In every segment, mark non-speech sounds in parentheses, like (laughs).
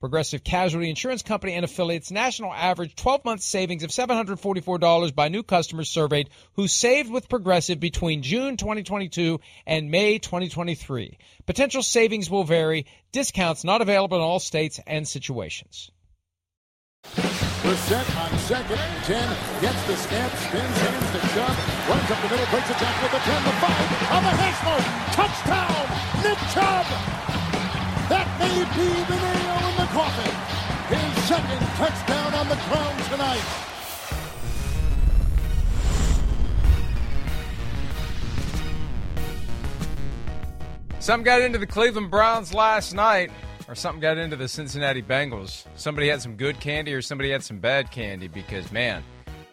Progressive Casualty Insurance Company and affiliates national average 12 month savings of $744 by new customers surveyed who saved with Progressive between June 2022 and May 2023. Potential savings will vary. Discounts not available in all states and situations. Brissett on second and 10. Gets the snap, spins, hands to Chubb. Runs up the middle, breaks a tackle at the 10, the 5. On the hash Touchdown, Nick Chubb. That may the nail in the coffin. His second touchdown on the crown tonight. Something got into the Cleveland Browns last night, or something got into the Cincinnati Bengals. Somebody had some good candy, or somebody had some bad candy, because, man,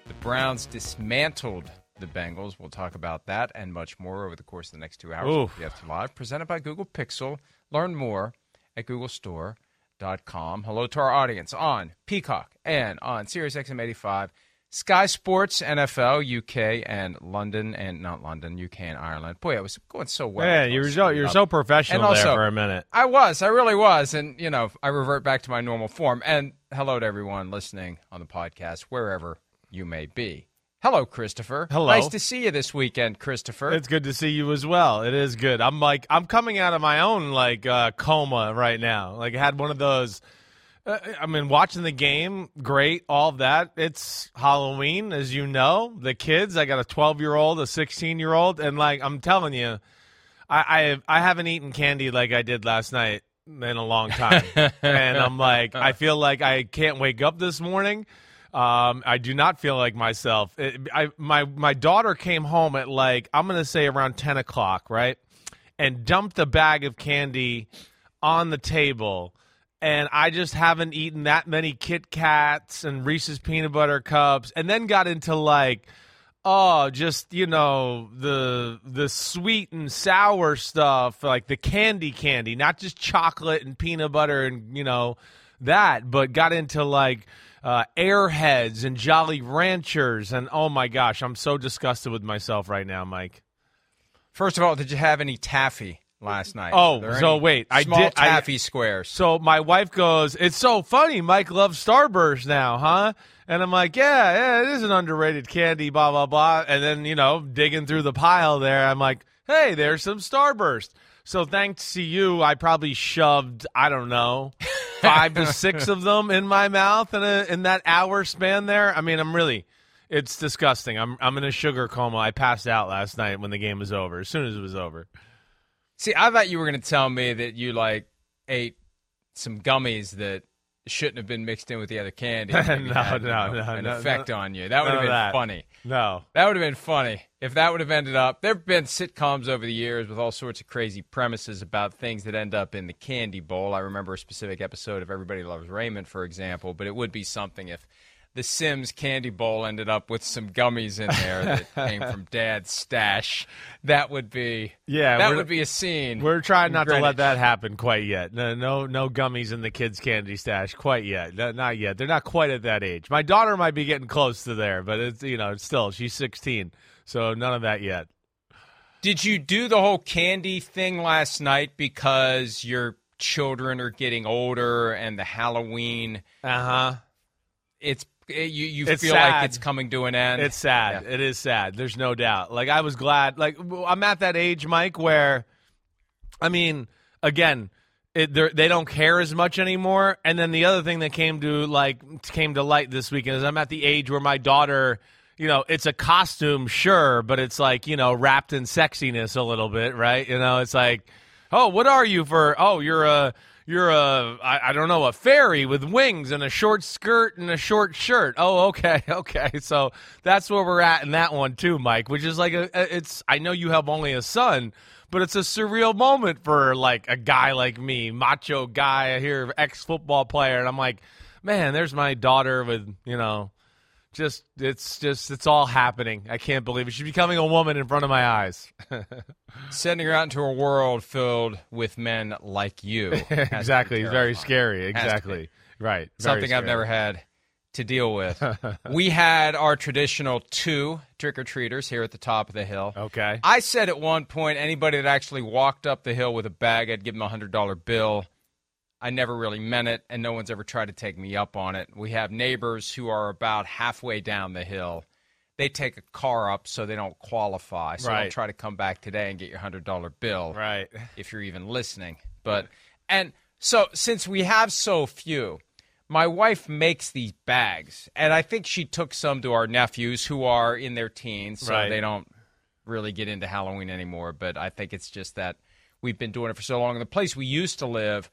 the Browns dismantled the Bengals. We'll talk about that and much more over the course of the next two hours. We Oof. PFT Live, presented by Google Pixel. Learn more at googlestore.com. Hello to our audience on Peacock and on SiriusXM 85, Sky Sports, NFL, UK, and London, and not London, UK, and Ireland. Boy, I was going so well. Yeah, you're so you're up. so professional And also- there for a minute. I was. I really was. And, you know, I revert back to my normal form. And hello to everyone listening on the podcast, wherever you may be. Hello, Christopher. Hello. Nice to see you this weekend, Christopher. It's good to see you as well. It is good. I'm like I'm coming out of my own like uh, coma right now. Like I had one of those. Uh, I mean, watching the game, great, all of that. It's Halloween, as you know. The kids, I got a 12 year old, a 16 year old, and like I'm telling you, I, I I haven't eaten candy like I did last night in a long time, (laughs) and I'm like, I feel like I can't wake up this morning. Um, I do not feel like myself. It, I my my daughter came home at like I'm gonna say around 10 o'clock, right, and dumped a bag of candy on the table. And I just haven't eaten that many Kit Kats and Reese's peanut butter cups, and then got into like oh just you know the the sweet and sour stuff like the candy candy not just chocolate and peanut butter and you know that but got into like uh, airheads and jolly ranchers and oh my gosh i'm so disgusted with myself right now mike First of all, did you have any taffy last night? Oh, so wait, I small did- I- taffy squares. So my wife goes, "It's so funny. Mike loves Starburst now, huh?" And I'm like, "Yeah, yeah, it is an underrated candy." Blah blah blah. And then you know, digging through the pile there, I'm like, "Hey, there's some Starburst." So thanks to you, I probably shoved I don't know five to six of them in my mouth in a in that hour span there. I mean, I'm really. It's disgusting. I'm I'm in a sugar coma. I passed out last night when the game was over. As soon as it was over. See, I thought you were going to tell me that you like ate some gummies that shouldn't have been mixed in with the other candy. (laughs) and maybe No, you no, know, no, an no, effect no. on you. That would have been that. funny. No. That would have been funny if that would have ended up. There have been sitcoms over the years with all sorts of crazy premises about things that end up in the candy bowl. I remember a specific episode of Everybody Loves Raymond, for example, but it would be something if the Simms candy bowl ended up with some gummies in there that (laughs) came from Dad's stash. That would be Yeah, that would be a scene. We're trying in not to let that happen quite yet. No, no, no gummies in the kids' candy stash quite yet. No, not yet. They're not quite at that age. My daughter might be getting close to there, but it's you know, still she's 16, so none of that yet. Did you do the whole candy thing last night because your children are getting older and the Halloween? Uh huh. It's it, you. You It's feel sad. like it's coming to an end. It's sad. Yeah. It is sad. There's no doubt. Like I was glad. Like I'm at that age, Mike, where, I mean, again, it, they don't care as much anymore. And then the other thing that came to like came to light this weekend is I'm at the age where my daughter, you know, it's a costume, sure, but it's like you know wrapped in sexiness a little bit, right? You know, it's like, oh, what are you for? Oh, you're a you're a I, I don't know a fairy with wings and a short skirt and a short shirt. Oh, okay, (laughs) okay. So that's where we're at in that one too, Mike. Which is like a it's. I know you have only a son, but it's a surreal moment for like a guy like me, macho guy here, ex football player, and I'm like, man, there's my daughter with you know. Just it's just it's all happening. I can't believe it. She's becoming a woman in front of my eyes. (laughs) Sending her out into a world filled with men like you. (laughs) has to be exactly. Very scary. Has to be. Exactly. Right. Very Something I've never had to deal with. (laughs) we had our traditional two trick or treaters here at the top of the hill. Okay. I said at one point, anybody that actually walked up the hill with a bag, I'd give them a hundred dollar bill. I never really meant it, and no one's ever tried to take me up on it. We have neighbors who are about halfway down the hill. They take a car up so they don't qualify. So Right. don't try to come back today and get your hundred dollar bill Right. if you're even listening. But and so since we have so few, my wife makes these bags, and I think she took some to our nephews who are in their teens, so Right. they don't really get into Halloween anymore. But I think it's just that we've been doing it for so long. In the place we used to live,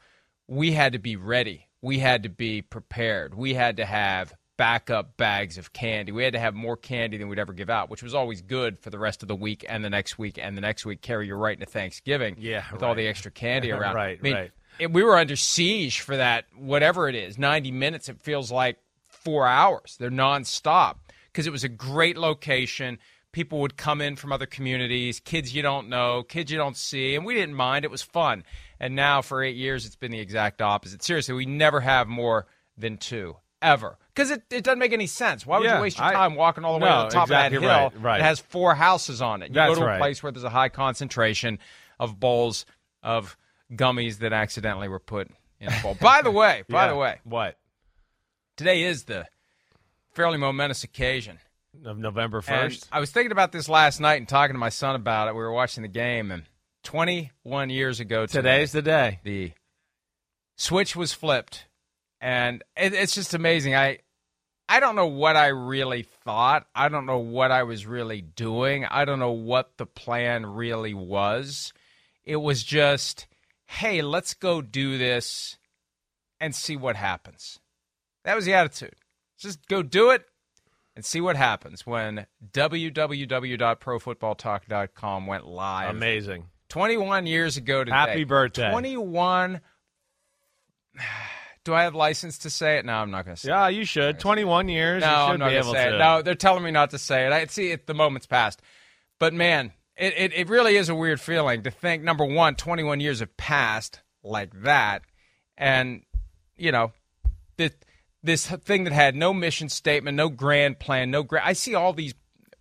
we had to be ready. We had to be prepared. We had to have backup bags of candy. We had to have more candy than we'd ever give out, which was always good for the rest of the week and the next week and the next week. Carry you right into Thanksgiving Yeah, with all the extra candy (laughs) around. Right, I mean, right. it- we were under siege for that, whatever it is, 90 minutes. It feels like four hours. They're nonstop because it was a great location. People would come in from other communities, kids you don't know, kids you don't see, and we didn't mind. It was fun. And now for eight years, it's been the exact opposite. Seriously, we never have more than two, ever. Because it, it doesn't make any sense. Why would Yeah, you waste your I- time walking all the way No, to the top exactly of that hill right, right. that has four houses on it? You That's go to a right. place where there's a high concentration of bowls of gummies that accidentally were put in a bowl. by the (laughs) way, by Yeah. the way, What? today is the fairly momentous occasion. Of November And first. I was thinking about this last night and talking to my son about it. We were watching the game, and 21 years ago today, Today's the day. the switch was flipped, and it, it's just amazing. I I don't know what I really thought. I don't know what I was really doing. I don't know what the plan really was. It was just, hey, let's go do this and see what happens. That was the attitude. Just go do it and see what happens when www.profootballtalk.com went live. Amazing. 21 years ago today. Happy birthday. 21. (sighs) Do I have license to say it? No, I'm not going to say Yeah, it. Yeah, you should. Twenty-one years. No, you should I'm not going to say it. No, they're telling me not to say it. I see it. The moment's passed. But man, it, it, it really is a weird feeling to think, number one, 21 years have passed like that. And, you know, this, this thing that had no mission statement, no grand plan, no. I see all these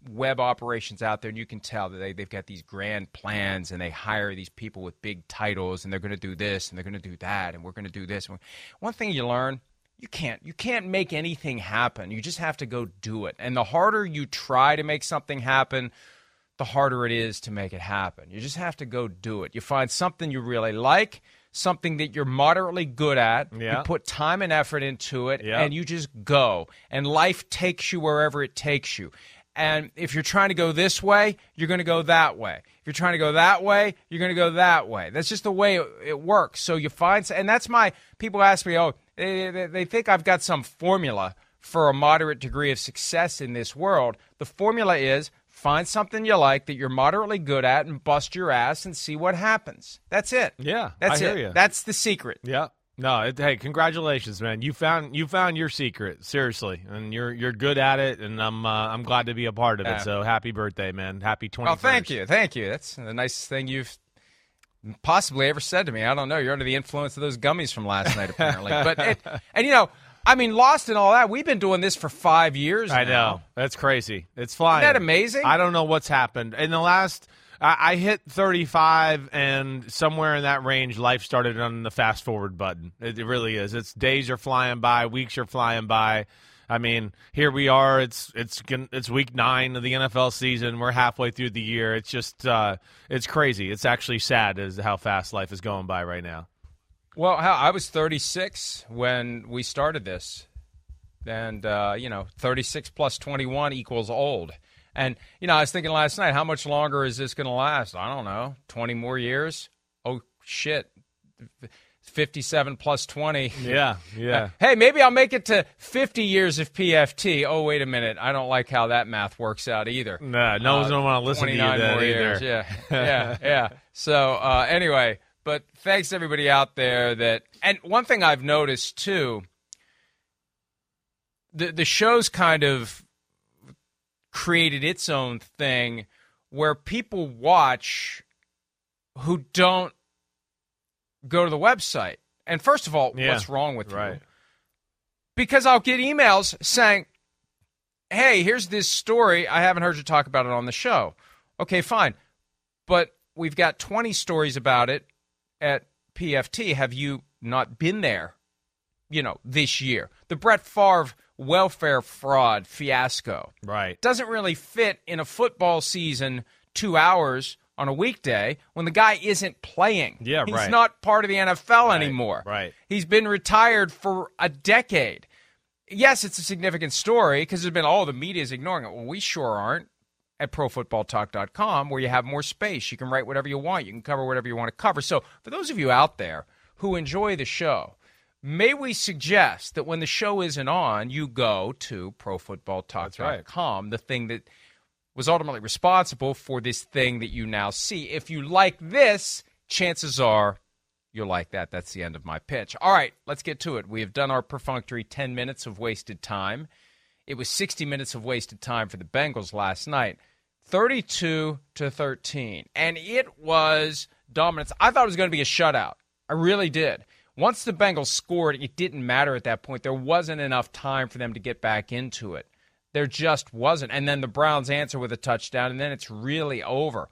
web operations out there, and you can tell that they, they've got these grand plans and they hire these people with big titles and they're going to do this and they're going to do that and we're going to do this. One thing you learn you can't you can't make anything happen you just have to go do it and the harder you try to make something happen the harder it is to make it happen you just have to go do it you find something you really like something that you're moderately good at Yeah. you put time and effort into it Yeah. and you just go and life takes you wherever it takes you and if you're trying to go this way, you're going to go that way. If you're trying to go that way, you're going to go that way. That's just the way it, it works. So you find, and that's my people ask me, oh, they, they, they think I've got some formula for a moderate degree of success in this world. The formula is find something you like that you're moderately good at and bust your ass and see what happens. That's it. Yeah, that's it. you. That's the secret. Yeah. No, it, hey, congratulations, man! You found you found your secret, seriously, and you're you're good at it, and I'm uh, I'm glad to be a part of Yeah. it. So happy birthday, man! Happy twenty. Well, thank you, thank you. That's the nicest thing you've possibly ever said to me. I don't know. You're under the influence of those gummies from last night, apparently. (laughs) but it, and you know, I mean, Lost and all that. We've been doing this for five years. I now. know that's crazy. It's flying. Isn't that amazing? I don't know what's happened in the last. I, I hit 35, and somewhere in that range, life started on the fast forward button. It, it really is. It's days are flying by, weeks are flying by. I mean, here we are. It's it's it's week nine of the NFL season. We're halfway through the year. It's just uh, it's crazy. It's actually sad as how fast life is going by right now. Well, I was 36 when we started this, and uh, you know, 36 plus 21 equals old. And you know, I was thinking last night, how much longer is this going to last? I don't know, 20 more years. Oh shit. 57 plus 20. (laughs) Yeah, yeah. hey, maybe I'll make it to 50 years of PFT. Oh, wait a minute. I don't like how that math works out either. Nah, no uh, one's going to want to listen to you more either. Years. Yeah, (laughs) yeah, yeah. So, uh, anyway, but thanks everybody out there that, and one thing I've noticed too, the the show's kind of created its own thing where people watch who don't go to the website. And first of all, yeah, what's wrong with right. you? Because I'll get emails saying, "Hey, here's this story. I haven't heard you talk about it on the show." Okay, fine. But we've got 20 stories about it at PFT. Have you not been there? You know, this year. The Brett Favre welfare fraud fiasco. Right. Doesn't really fit in a football season 2 hours on a weekday when the guy isn't playing. Yeah, He's right. not part of the NFL Right, anymore. right. He's been retired for a decade. Yes, it's a significant story because there's been, oh, the media is ignoring it. Well, we sure aren't at profootballtalk.com where you have more space. You can write whatever you want. You can cover whatever you want to cover. So for those of you out there who enjoy the show, may we suggest that when the show isn't on, you go to profootballtalk.com, the thing that was ultimately responsible for this thing that you now see. If you like this, chances are you'll like that. That's the end of my pitch. All right, let's get to it. We have done our perfunctory 10 minutes of wasted time. It was 60 minutes of wasted time for the Bengals last night. 32 to 13. And it was dominance. I thought it was going to be a shutout. I really did. Once the Bengals scored, it didn't matter at that point. There wasn't enough time for them to get back into it. There just wasn't. And then the Browns answer with a touchdown, and then it's really over.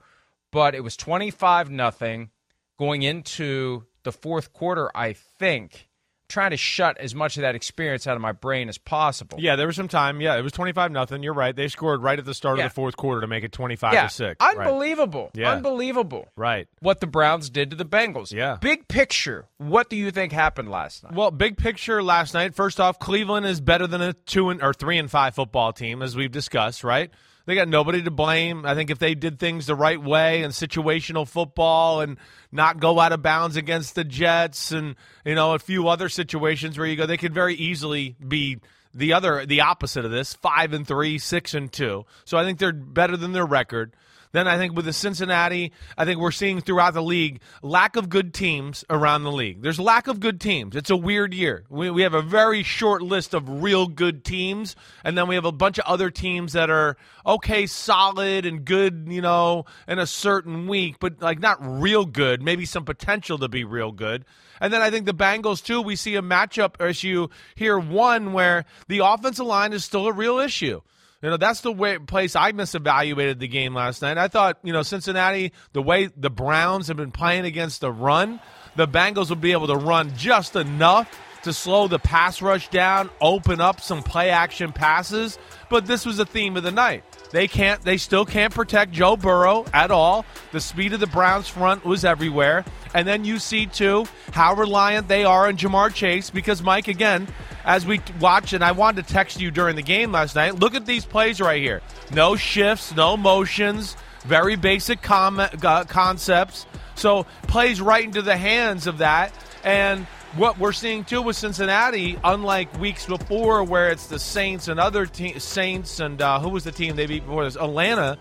But it was 25 nothing going into the fourth quarter, I think. Trying to shut as much of that experience out of my brain as possible. Yeah, there was some time. Yeah, it was twenty five nothing. You're right. They scored right at the start Yeah. of the fourth quarter to make it twenty five yeah. to six. Right. Unbelievable. Yeah. Unbelievable. Right. What the Browns did to the Bengals. Yeah. Big picture. What do you think happened last night? Well, big picture last night. First off, Cleveland is better than a two and or three and five football team, as we've discussed. Right? They got nobody to blame. I think if they did things the right way and situational football and not go out of bounds against the Jets and you know a few other situations where you go, they could very easily be the other the opposite of this five and three, six and two. So I think they're better than their record. Then I think with the Cincinnati, I think we're seeing throughout the league lack of good teams around the league. There's lack of good teams. It's a weird year. We, we have a very short list of real good teams, and then we have a bunch of other teams that are okay, solid and good, you know, in a certain week, but like not real good. Maybe some potential to be real good. And then I think the Bengals too. We see a matchup issue here. One where the offensive line is still a real issue. You know, that's the way place I misevaluated the game last night. I thought, you know, Cincinnati, the way the Browns have been playing against the run, the Bengals will be able to run just enough to slow the pass rush down, open up some play action passes. But this was the theme of the night. They can't they still can't protect Joe Burrow at all. The speed of the Browns front was everywhere. And then you see too how reliant they are on Ja'Marr Chase because Mike again, as we watch and I wanted to text you during the game last night, look at these plays right here. No shifts, no motions, very basic com- uh, concepts. So plays right into the hands of that and what we're seeing too with Cincinnati, unlike weeks before where it's the Saints and other te- Saints and uh, who was the team they beat before this? Atlanta.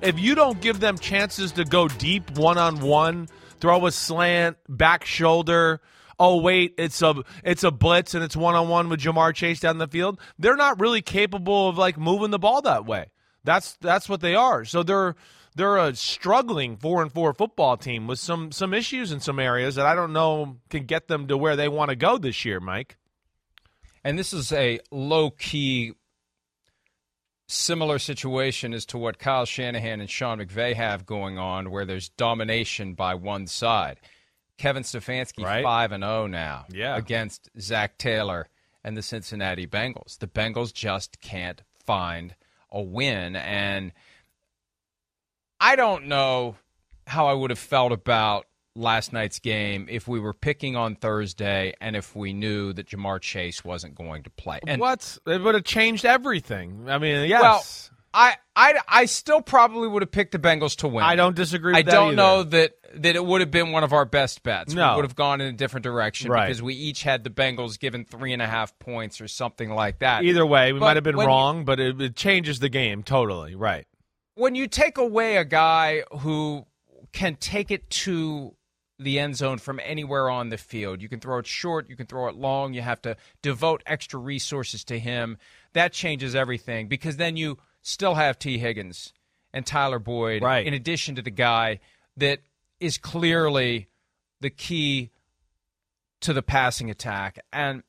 If you don't give them chances to go deep one on one, throw a slant, back shoulder, oh wait, it's a it's a blitz and it's one on one with Ja'Marr Chase down the field, they're not really capable of like moving the ball that way. That's that's what they are. So they're they're a struggling four and four football team with some some issues in some areas that I don't know can get them to where they want to go this year, Mike. And this is a low key similar situation as to what Kyle Shanahan and Sean McVay have going on, where there's domination by one side. Kevin Stefanski Right. five and zero now Yeah. against Zac Taylor and the Cincinnati Bengals. The Bengals just can't find a win, and I don't know how I would have felt about last night's game if we were picking on Thursday and if we knew that Ja'Marr Chase wasn't going to play. And what? It would have changed everything. I mean, yes. well, I, I, I still probably would have picked the Bengals to win. I don't disagree with I don't either. know that that it would have been one of our best bets. No. We would have gone in a different direction Right. because we each had the Bengals given three and a half points or something like that. Either way, we But might have been when you- wrong, but it, it changes the game totally. Right. When you take away a guy who can take it to the end zone from anywhere on the field, you can throw it short, you can throw it long, you have to devote extra resources to him. That changes everything because then you still have Tee Higgins and Tyler Boyd, Right. in addition to the guy that is clearly the key to the passing attack. And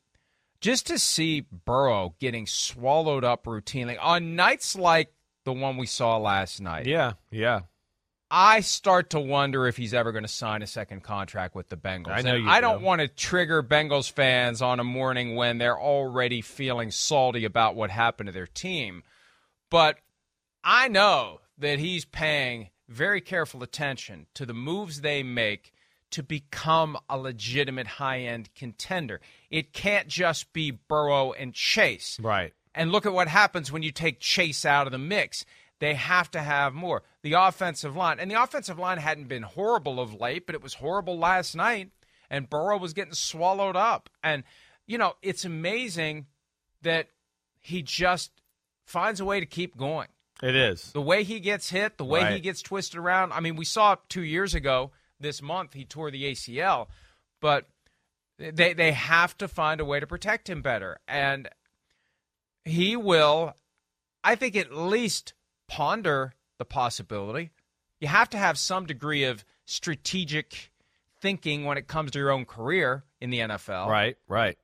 just to see Burrow getting swallowed up routinely on nights like the one we saw last night, Yeah. Yeah. I start to wonder if he's ever going to sign a second contract with the Bengals. I know And you I do. don't want to trigger Bengals fans on a morning when they're already feeling salty about what happened to their team, but I know that he's paying very careful attention to the moves they make to become a legitimate high-end contender. It can't just be Burrow and Chase. Right. And look at what happens when you take Chase out of the mix. They have to have more. The offensive line, and the offensive line hadn't been horrible of late, but it was horrible last night, and Burrow was getting swallowed up. And, you know, it's amazing that he just finds a way to keep going. It is. The way he gets hit, the way he gets twisted around. I mean, we saw it two years ago this month, he tore the ACL, but they, they have to find a way to protect him better. And he will, I think, at least ponder the possibility. You have to have some degree of strategic thinking when it comes to your own career in the NFL. Right. Right.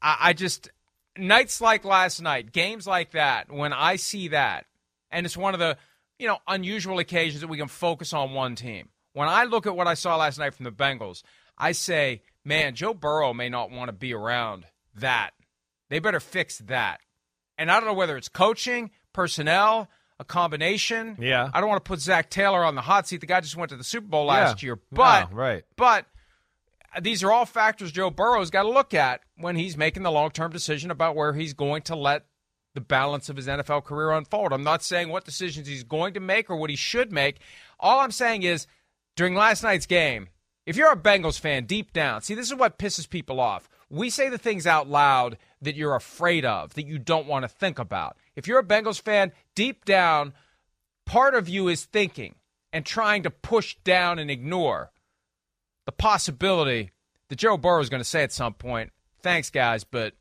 I, I just nights like last night, games like that, when I see that, and it's one of the you know unusual occasions that we can focus on one team. When I look at what I saw last night from the Bengals, I say, man, Joe Burrow may not want to be around that. They better fix that. And I don't know whether it's coaching, personnel, a combination. Yeah. I don't want to put Zac Taylor on the hot seat. The guy just went to the Super Bowl last Yeah. year, but right. but these are all factors Joe Burrow's got to look at when he's making the long term decision about where he's going to let the balance of his NFL career unfold. I'm not saying what decisions he's going to make or what he should make. All I'm saying is during last night's game, if you're a Bengals fan deep down, see, this is what pisses people off. We say the things out loud that you're afraid of, that you don't want to think about. If you're a Bengals fan, deep down, part of you is thinking and trying to push down and ignore the possibility that Joe Burrow is going to say at some point, thanks, guys, but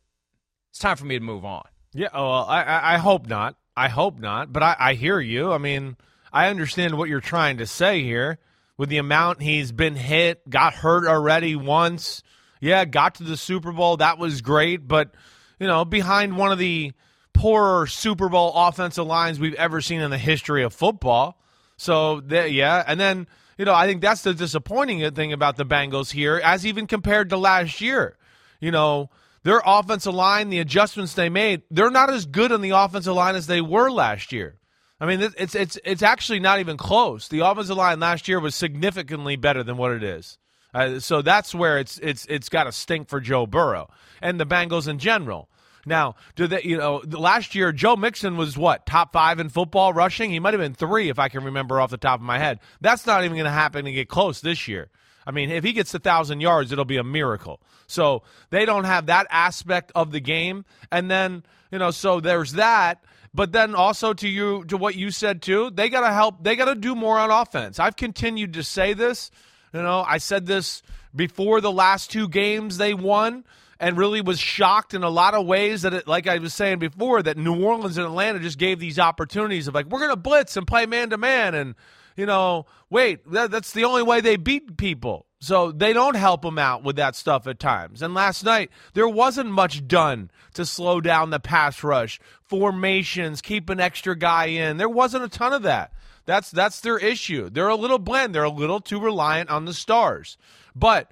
it's time for me to move on. Yeah, oh, well, I, I I hope not. I hope not. But I, I hear you. I mean, I understand what you're trying to say here. With the amount he's been hit, got hurt already once. Yeah, got to the Super Bowl. That was great. But, you know, behind one of the poorer Super Bowl offensive lines we've ever seen in the history of football. So, yeah. And then, you know, I think that's the disappointing thing about the Bengals here, as even compared to last year. You know, their offensive line, the adjustments they made, they're not as good on the offensive line as they were last year. I mean, it's it's it's actually not even close. The offensive line last year was significantly better than what it is. Uh, so that's where it's it's it's got to stink for Joe Burrow and the Bengals in general. Now, do they? You know, last year Joe Mixon was what top five in football rushing. He might have been three if I can remember off the top of my head. That's not even going to happen to get close this year. I mean, if he gets a thousand yards, it'll be a miracle. So they don't have that aspect of the game, and then you know, so there's that. But then also to you to what you said too, they got to help. They got to do more on offense. I've continued to say this. You know, I said this before the last two games they won, and really was shocked in a lot of ways that, it, like I was saying before, that New Orleans and Atlanta just gave these opportunities of like we're going to blitz and play man to man, and you know, wait, that, that's the only way they beat people. So they don't help them out with that stuff at times. And last night, there wasn't much done to slow down the pass rush, formations, keep an extra guy in. There wasn't a ton of that. That's that's their issue. They're a little bland. They're a little too reliant on the stars. But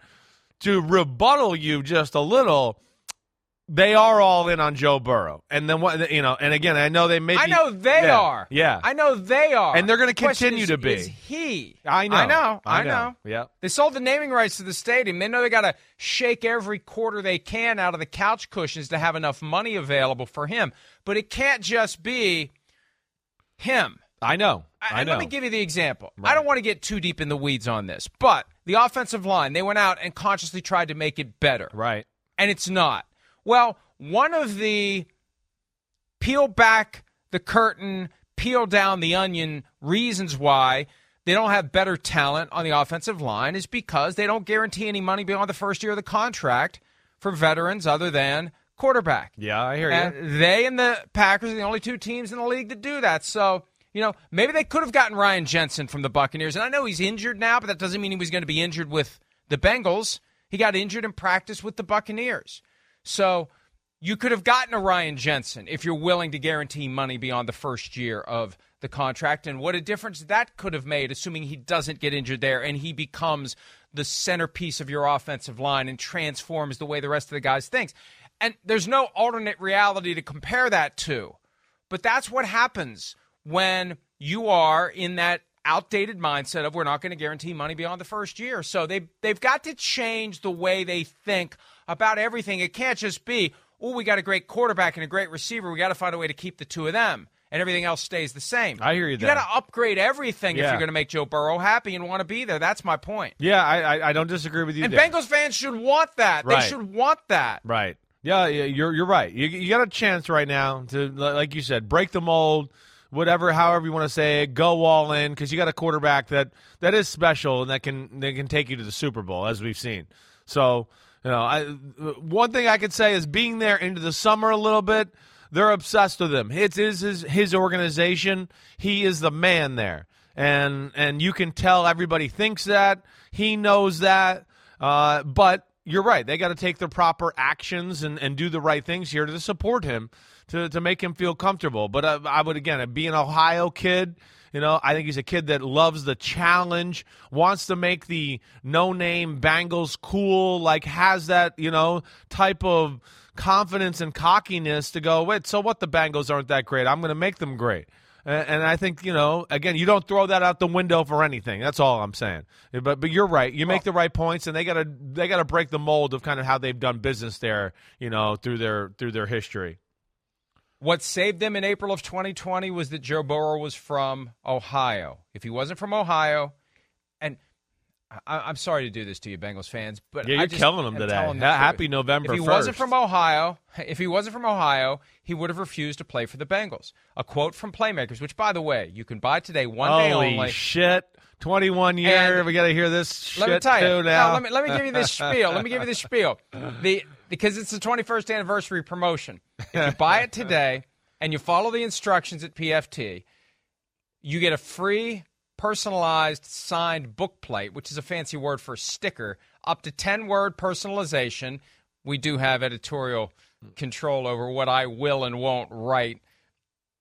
to rebuttal you just a little, they are all in on Joe Burrow. And then what you know, and again, I know they may I know they yeah, are. Yeah. I know they are. And they're gonna The continue is- to be. He? I know. I know. I know. know. Yep. They sold the naming rights to the stadium. They know they got to shake every quarter they can out of the couch cushions to have enough money available for him. But it can't just be him. I know. I, I know. Let me give you the example. I don't want to get too deep in the weeds on this, but the offensive line, they went out and consciously tried to make it better. right. And it's not. Well, one of the peel back the curtain, peel down the onion reasons why they don't have better talent on the offensive line is because they don't guarantee any money beyond the first year of the contract for veterans other than quarterback. Yeah, I hear you. They and the Packers are the only two teams in the league that do that. So, you know, maybe they could have gotten Ryan Jensen from the Buccaneers. And I know he's injured now, but that doesn't mean he was going to be injured with the Bengals. He got injured in practice with the Buccaneers. So you could have gotten a Ryan Jensen if you're willing to guarantee money beyond the first year of the contract. And what a difference that could have made, assuming he doesn't get injured there and he becomes the centerpiece of your offensive line and transforms the way the rest of the guys thinks. And there's no alternate reality to compare that to. But that's what happens when you are in that outdated mindset of we're not going to guarantee money beyond the first year. So they they've got to change the way they think about everything. It can't just be, "Oh, we got a great quarterback and a great receiver. We got to find a way to keep the two of them." And everything else stays the same. I hear you You got to upgrade everything if you're going to make Joe Burrow happy and want to be there. That's my point. Yeah, I, I I don't disagree with you And there. Bengals fans should want that. Right. They should want that. Right. Yeah, yeah, you're you're right. You you got a chance right now to like you said, break the mold, whatever however you want to say it, go all in cuz you got a quarterback that that is special and that can that can take you to the Super Bowl as we've seen. So, you know, I one thing I could say is being there into the summer a little bit, they're obsessed with him. It's his his, his organization. He is the man there. And and you can tell everybody thinks that. He knows that. Uh, but you're right. They got to take the proper actions and, and do the right things here to support him, to, to make him feel comfortable. But uh, I would, again, be an Ohio kid, you know, I think he's a kid that loves the challenge, wants to make the no name Bengals cool, like has that, you know, type of confidence and cockiness to go, wait, so what? The Bengals aren't that great. I'm going to make them great. And, and I think you know, again, you don't throw that out the window for anything. That's all I'm saying. But but you're right. You make the right points, and they gotta they gotta break the mold of kind of how they've done business there. You know, through their through their history. What saved them in April of 2020 was that Joe Burrow was from Ohio. If he wasn't from Ohio, and I, I'm sorry to do this to you, Bengals fans, but Yeah, you're just killing them am today. telling the Ha- truth. happy November If he wasn't from Ohio, (laughs) if he wasn't from Ohio, he would have refused to play for the Bengals. A quote from Playmakers, which by the way you can buy today, one day only. Holy shit! 21 year. And we got to hear this let shit me tell you. too now. No, let me let me give you this spiel. Let me give you this spiel. (laughs) The because it's the 21st anniversary promotion. If you buy it today and you follow the instructions at PFT, you get a free personalized signed book plate, which is a fancy word for sticker, up to 10 word personalization. We do have editorial control over what I will and won't write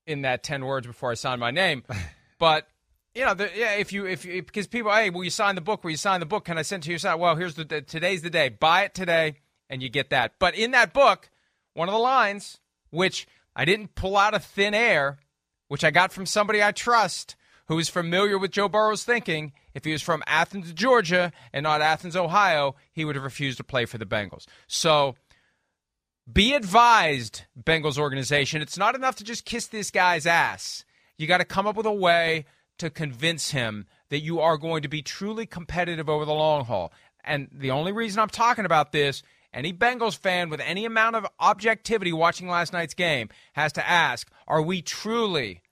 in that 10 words before I sign my name. (laughs) But you know, the, yeah, if you if you, because people, hey, will you sign the book? Will you sign the book? Can I send it to your site? Well, here's the today's the day. Buy it today, and you get that. But in that book, one of the lines, which I didn't pull out of thin air, which I got from somebody I trust, who is familiar with Joe Burrow's thinking. If he was from Athens, Georgia, and not Athens, Ohio, he would have refused to play for the Bengals. So be advised, Bengals organization. It's not enough to just kiss this guy's ass. You got to come up with a way to convince him that you are going to be truly competitive over the long haul. And the only reason I'm talking about this, any Bengals fan with any amount of objectivity watching last night's game has to ask are we truly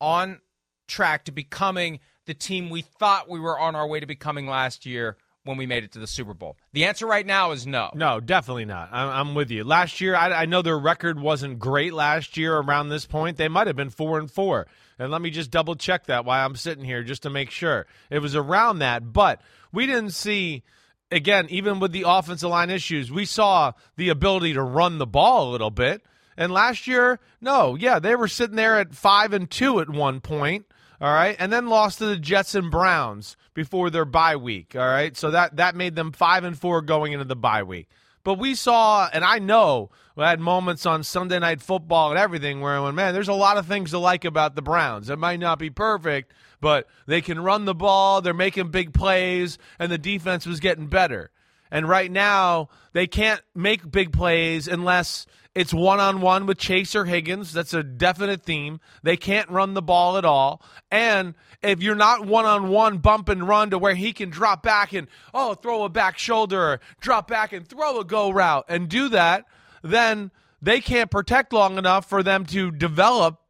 on track to becoming the team we thought we were on our way to becoming last year when we made it to the Super Bowl? The answer right now is no. No, definitely not. I'm, I'm with you. Last year, I, I know their record wasn't great last year around this point. They might have been four and four. And let me just double check that while I'm sitting here just to make sure it was around that. But we didn't see again, even with the offensive line issues, we saw the ability to run the ball a little bit. And last year, no, yeah, they were sitting there at five and two at one point. All right, and then lost to the Jets and Browns before their bye week. All right, so that that made them five and four going into the bye week. But we saw, and I know we had moments on Sunday Night Football and everything where I went, man, there's a lot of things to like about the Browns. It might not be perfect, but they can run the ball, they're making big plays, and the defense was getting better. And right now, they can't make big plays unless it's one on one with Chase or Higgins. That's a definite theme. They can't run the ball at all. And if you're not one on one bump and run to where he can drop back and, oh, throw a back shoulder, or drop back and throw a go route and do that, then they can't protect long enough for them to develop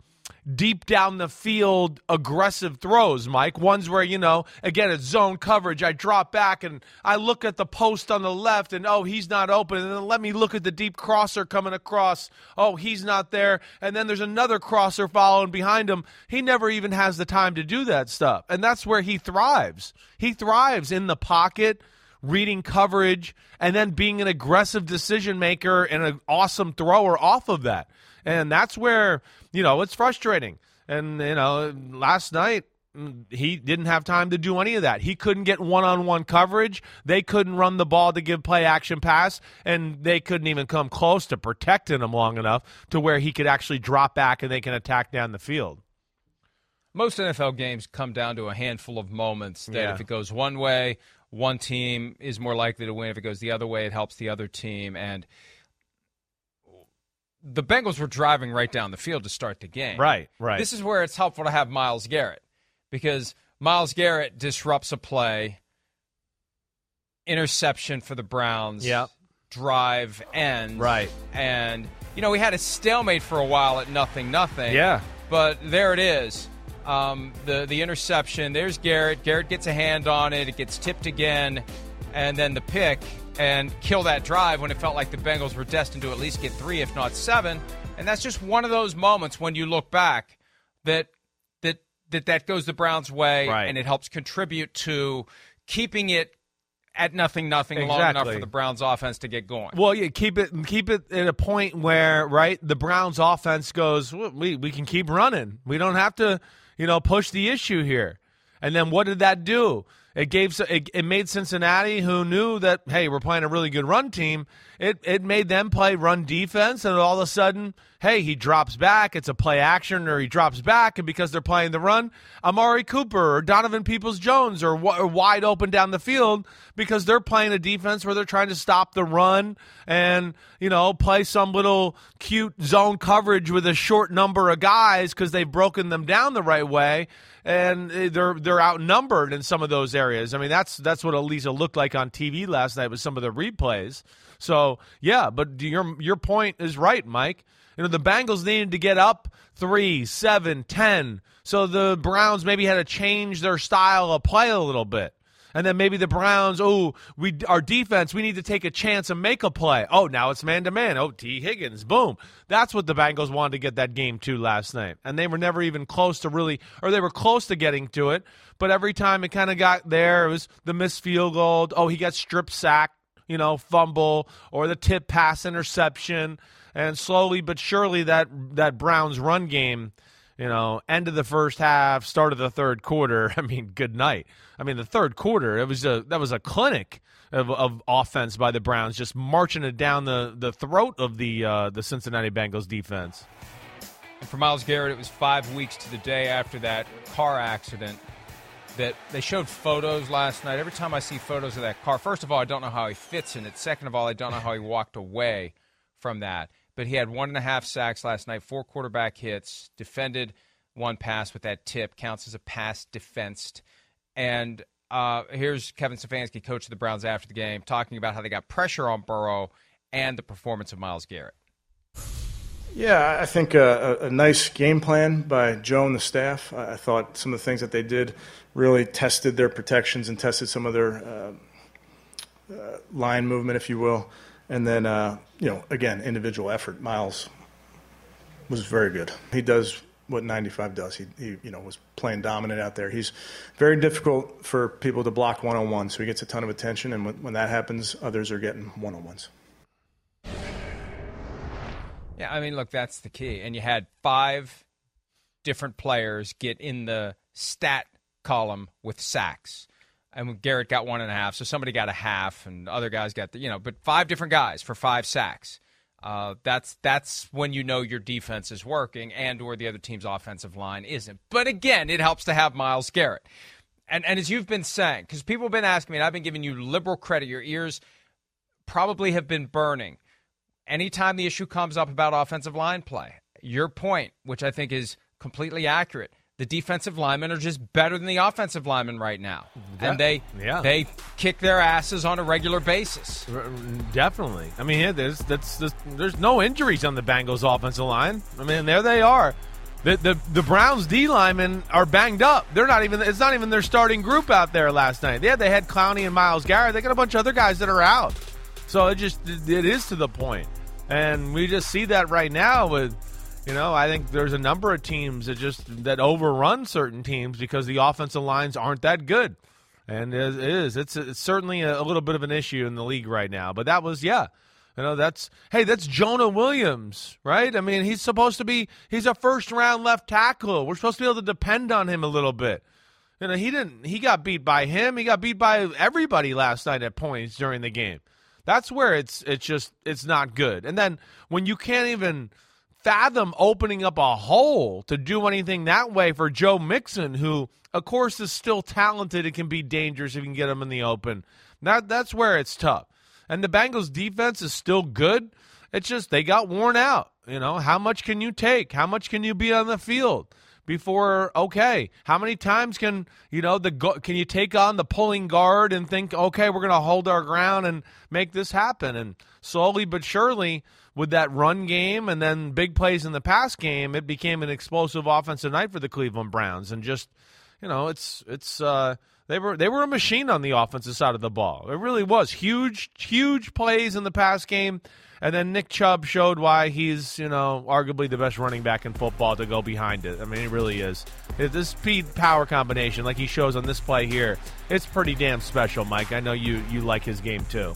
deep down the field aggressive throws, Mike. Ones where, you know, again, it's zone coverage. I drop back and I look at the post on the left and, oh, he's not open. And then let me look at the deep crosser coming across. Oh, he's not there. And then there's another crosser following behind him. He never even has the time to do that stuff. And that's where he thrives. He thrives in the pocket reading coverage, and then being an aggressive decision maker and an awesome thrower off of that. And that's where, you know, it's frustrating. And, you know, last night, mm, he didn't have time to do any of that. He couldn't get one on one coverage. They couldn't run the ball to give play action pass, and they couldn't even come close to protecting him long enough to where he could actually drop back and they can attack down the field. Most NFL games come down to a handful of moments that Yeah. if it goes one way, one team is more likely to win. If it goes the other way, it helps the other team. And the Bengals were driving right down the field to start the game. Right, right. This is where it's helpful to have Myles Garrett because Myles Garrett disrupts a play, interception for the Browns. Yep. Drive ends. Right. And you know we had a stalemate for a while at nothing nothing. Yeah. But there it is. Um, the the interception. There's Garrett. Garrett gets a hand on it. It gets tipped again, and then the pick and kill that drive when it felt like the Bengals were destined to at least get three, if not seven. And that's just one of those moments when you look back that that that that goes the Browns' way, Right. and it helps contribute to keeping it at nothing nothing long enough for the Browns' offense to get going. Well, yeah, keep it keep it at a point where right the Browns offense goes. We we can keep running. We don't have to, you know, push the issue here. And then what did that do? It gave it, it made Cincinnati, who knew that hey, we're playing a really good run team. It it made them play run defense, and all of a sudden, hey, he drops back. It's a play action, or he drops back, and because they're playing the run, Amari Cooper or Donovan Peoples Jones are, wi- are wide open down the field because they're playing a defense where they're trying to stop the run and you know play some little cute zone coverage with a short number of guys because they've broken them down the right way and they're they're outnumbered in some of those areas. I mean that's that's what Elisa looked like on TV last night with some of the replays. So yeah, but your your point is right, Mike. You know the Bengals needed to get up three, seven, ten. So the Browns maybe had to change their style of play a little bit. And then maybe the Browns, oh, we our defense, we need to take a chance and make a play. Oh, now it's man to man. Oh, Tee Higgins, boom. That's what the Bengals wanted to get that game to last night. And they were never even close to really, or they were close to getting to it. But every time it kind of got there, it was the missed field goal. Oh, he got strip sacked, you know, fumble, or the tip pass interception. And slowly but surely, that that Browns run game you know, end of the first half, start of the third quarter. (laughs) I mean, good night. I mean, the third quarter, it was a that was a clinic of, of offense by the Browns, just marching it down the, the throat of the uh, the Cincinnati Bengals defense. And for Myles Garrett, it was five weeks to the day after that car accident that they showed photos last night. Every time I see photos of that car, first of all, I don't know how he fits in it. Second of all, I don't know how he walked away from that. But he had one and a half sacks last night, four quarterback hits, defended one pass with that tip, counts as a pass defensed. And uh, here's Kevin Stefanski, coach of the Browns, after the game, talking about how they got pressure on Burrow and the performance of Myles Garrett. Yeah, I think a, a, nice game plan by Joe and the staff. I, I thought some of the things that they did really tested their protections and tested some of their uh, uh, line movement, if you will, and then uh, you know again individual effort. Miles was very good. He does what 95 does. He, he, you know was playing dominant out there. He's very difficult for people to block one on one, so he gets a ton of attention. And when, when that happens, others are getting one on ones. Yeah, I mean, look, that's the key. And you had five different players get in the stat column with sacks. And Garrett got one and a half, so somebody got a half, and other guys got the, you know, but five different guys for five sacks. Uh, that's that's when you know your defense is working and or the other team's offensive line isn't. But again, it helps to have Myles Garrett. And and as you've been saying, because people have been asking me, and I've been giving you liberal credit, your ears probably have been burning. Anytime the issue comes up about offensive line play, your point, which I think is completely accurate, the defensive linemen are just better than the offensive linemen right now, and they yeah. they kick their asses on a regular basis. Definitely. I mean, yeah, there's that's, that's there's no injuries on the Bengals offensive line. I mean, there they are. The, the the Browns D linemen are banged up. They're not even. It's not even their starting group out there last night. Yeah, they had Clowney and Myles Garrett. They got a bunch of other guys that are out. So it just it is to the point, and we just see that right now with you know, I think there's a number of teams that just that overrun certain teams because the offensive lines aren't that good, and it is. It's, it's certainly a, little bit of an issue in the league right now. But that was, yeah, you know, that's hey, that's Jonah Williams, right? I mean, he's supposed to be he's a first round left tackle. We're supposed to be able to depend on him a little bit. You know, he didn't. He got beat by him. He got beat by everybody last night at points during the game. That's where it's it's just it's not good. And then when you can't even fathom opening up a hole to do anything that way for Joe Mixon, who, of course, is still talented and can be dangerous if you can get him in the open. That that's where it's tough. And the Bengals defense is still good. It's just they got worn out. You know, how much can you take? How much can you be on the field? before okay how many times can you know the can you take on the pulling guard and think okay we're going to hold our ground and make this happen and slowly but surely with that run game and then big plays in the pass game, it became an explosive offensive night for the Cleveland Browns. And just, you know, it's it's uh, they were they were a machine on the offensive side of the ball. It really was huge, huge plays in the pass game. And then Nick Chubb showed why he's, you know, arguably the best running back in football to go behind it. I mean, he really is. This speed power combination, like he shows on this play here, it's pretty damn special, Mike. I know you you like his game too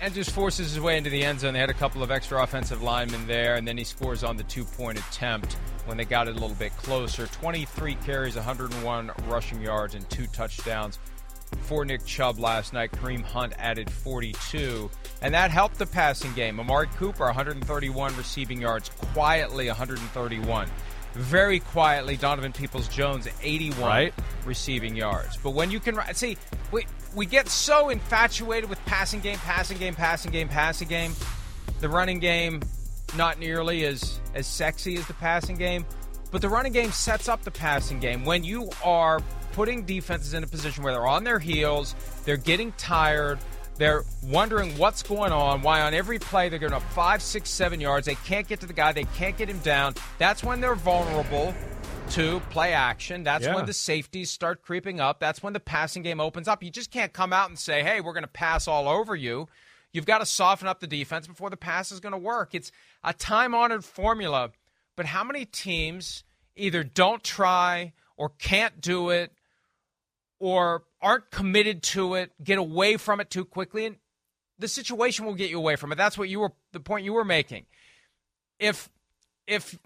and just forces his way into the end zone. They had a couple of extra offensive linemen there, and then he scores on the two point attempt when they got it a little bit closer. 23 carries, 101 rushing yards, and two touchdowns for Nick Chubb last night. Kareem Hunt added 42, and that helped the passing game. Amari Cooper, 131 receiving yards, quietly 131 very quietly Donovan Peoples Jones 81 right. receiving yards. But when you can see we we get so infatuated with passing game, passing game, passing game, passing game. The running game not nearly as as sexy as the passing game, but the running game sets up the passing game when you are putting defenses in a position where they're on their heels, they're getting tired, they're wondering what's going on, why on every play they're going up five, six, seven yards. They can't get to the guy, they can't get him down. That's when they're vulnerable to play action. That's yeah. when the safeties start creeping up. That's when the passing game opens up. You just can't come out and say, hey, we're going to pass all over you. You've got to soften up the defense before the pass is going to work. It's a time honored formula, but how many teams either don't try or can't do it or aren't committed to it, get away from it too quickly, and the situation will get you away from it. That's what you were the point you were making. If if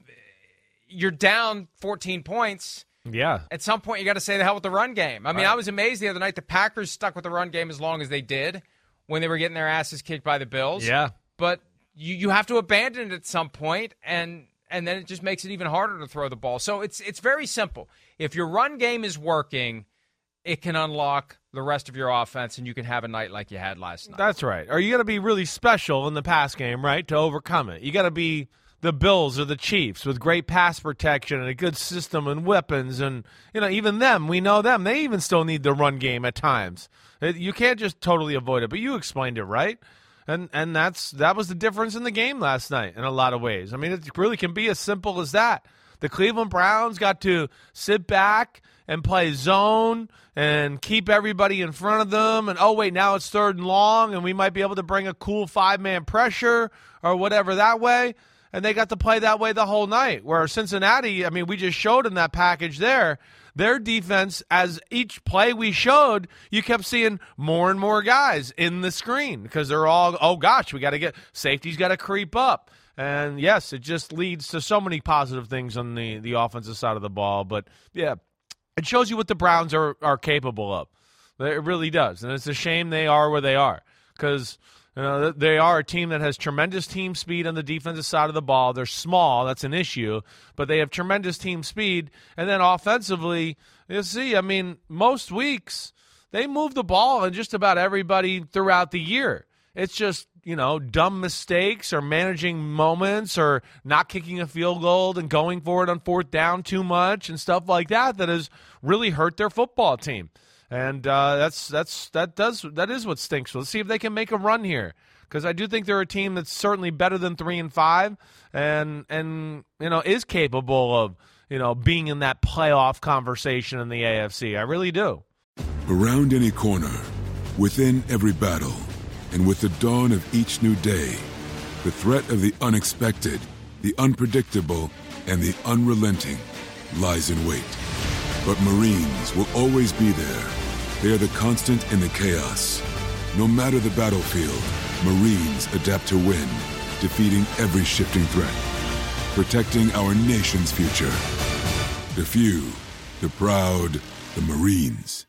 you're down 14 points, yeah, at some point you got to say the hell with the run game. I mean, right. I was amazed the other night the Packers stuck with the run game as long as they did when they were getting their asses kicked by the Bills. Yeah, but you you have to abandon it at some point, and and then it just makes it even harder to throw the ball. So it's it's very simple. If your run game is working it can unlock the rest of your offense and you can have a night like you had last night. That's right. Or you got to be really special in the pass game, right, to overcome it. You got to be the Bills or the Chiefs with great pass protection and a good system and weapons and you know even them, we know them. They even still need the run game at times. You can't just totally avoid it, but you explained it right. And and that's that was the difference in the game last night in a lot of ways. I mean, it really can be as simple as that. The Cleveland Browns got to sit back and play zone and keep everybody in front of them. And oh, wait, now it's third and long, and we might be able to bring a cool five man pressure or whatever that way. And they got to play that way the whole night. Where Cincinnati, I mean, we just showed in that package there their defense, as each play we showed, you kept seeing more and more guys in the screen because they're all, oh gosh, we got to get safety's got to creep up. And yes, it just leads to so many positive things on the, the offensive side of the ball. But yeah, it shows you what the Browns are, are capable of. It really does. And it's a shame they are where they are because they are a team that has tremendous team speed on the defensive side of the ball. They're small, that's an issue, but they have tremendous team speed. And then offensively, you see, I mean, most weeks they move the ball on just about everybody throughout the year. It's just, you know, dumb mistakes or managing moments or not kicking a field goal and going for it on fourth down too much and stuff like that that has really hurt their football team and uh, that's that's that does that is what stinks. Let's see if they can make a run here because I do think they're a team that's certainly better than three and five, and and you know is capable of you know being in that playoff conversation in the AFC. I really do. Around any corner, within every battle, and with the dawn of each new day, the threat of the unexpected, the unpredictable, and the unrelenting lies in wait. But Marines will always be there they are the constant in the chaos. No matter the battlefield, Marines adapt to win, defeating every shifting threat, protecting our nation's future. The few, the proud, the Marines.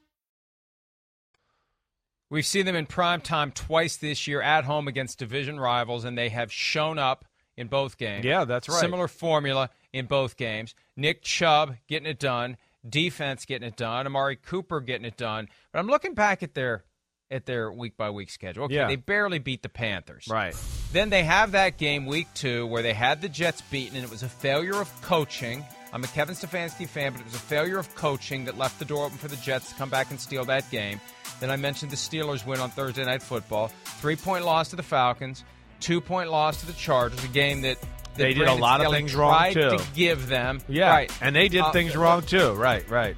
We've seen them in prime time twice this year at home against division rivals, and they have shown up in both games. Yeah, that's right. Similar formula in both games. Nick Chubb getting it done defense getting it done, Amari Cooper getting it done. But I'm looking back at their at their week by week schedule. Okay, yeah. they barely beat the Panthers. Right. Then they have that game week two where they had the Jets beaten, and it was a failure of coaching. I'm a Kevin Stefanski fan, but it was a failure of coaching that left the door open for the Jets to come back and steal that game. Then I mentioned the Steelers win on Thursday Night Football. Three point loss to the Falcons, two point loss to the Chargers, a game that they did a lot of things wrong too. To give them, yeah, right, and they did uh, things wrong too. Right, right.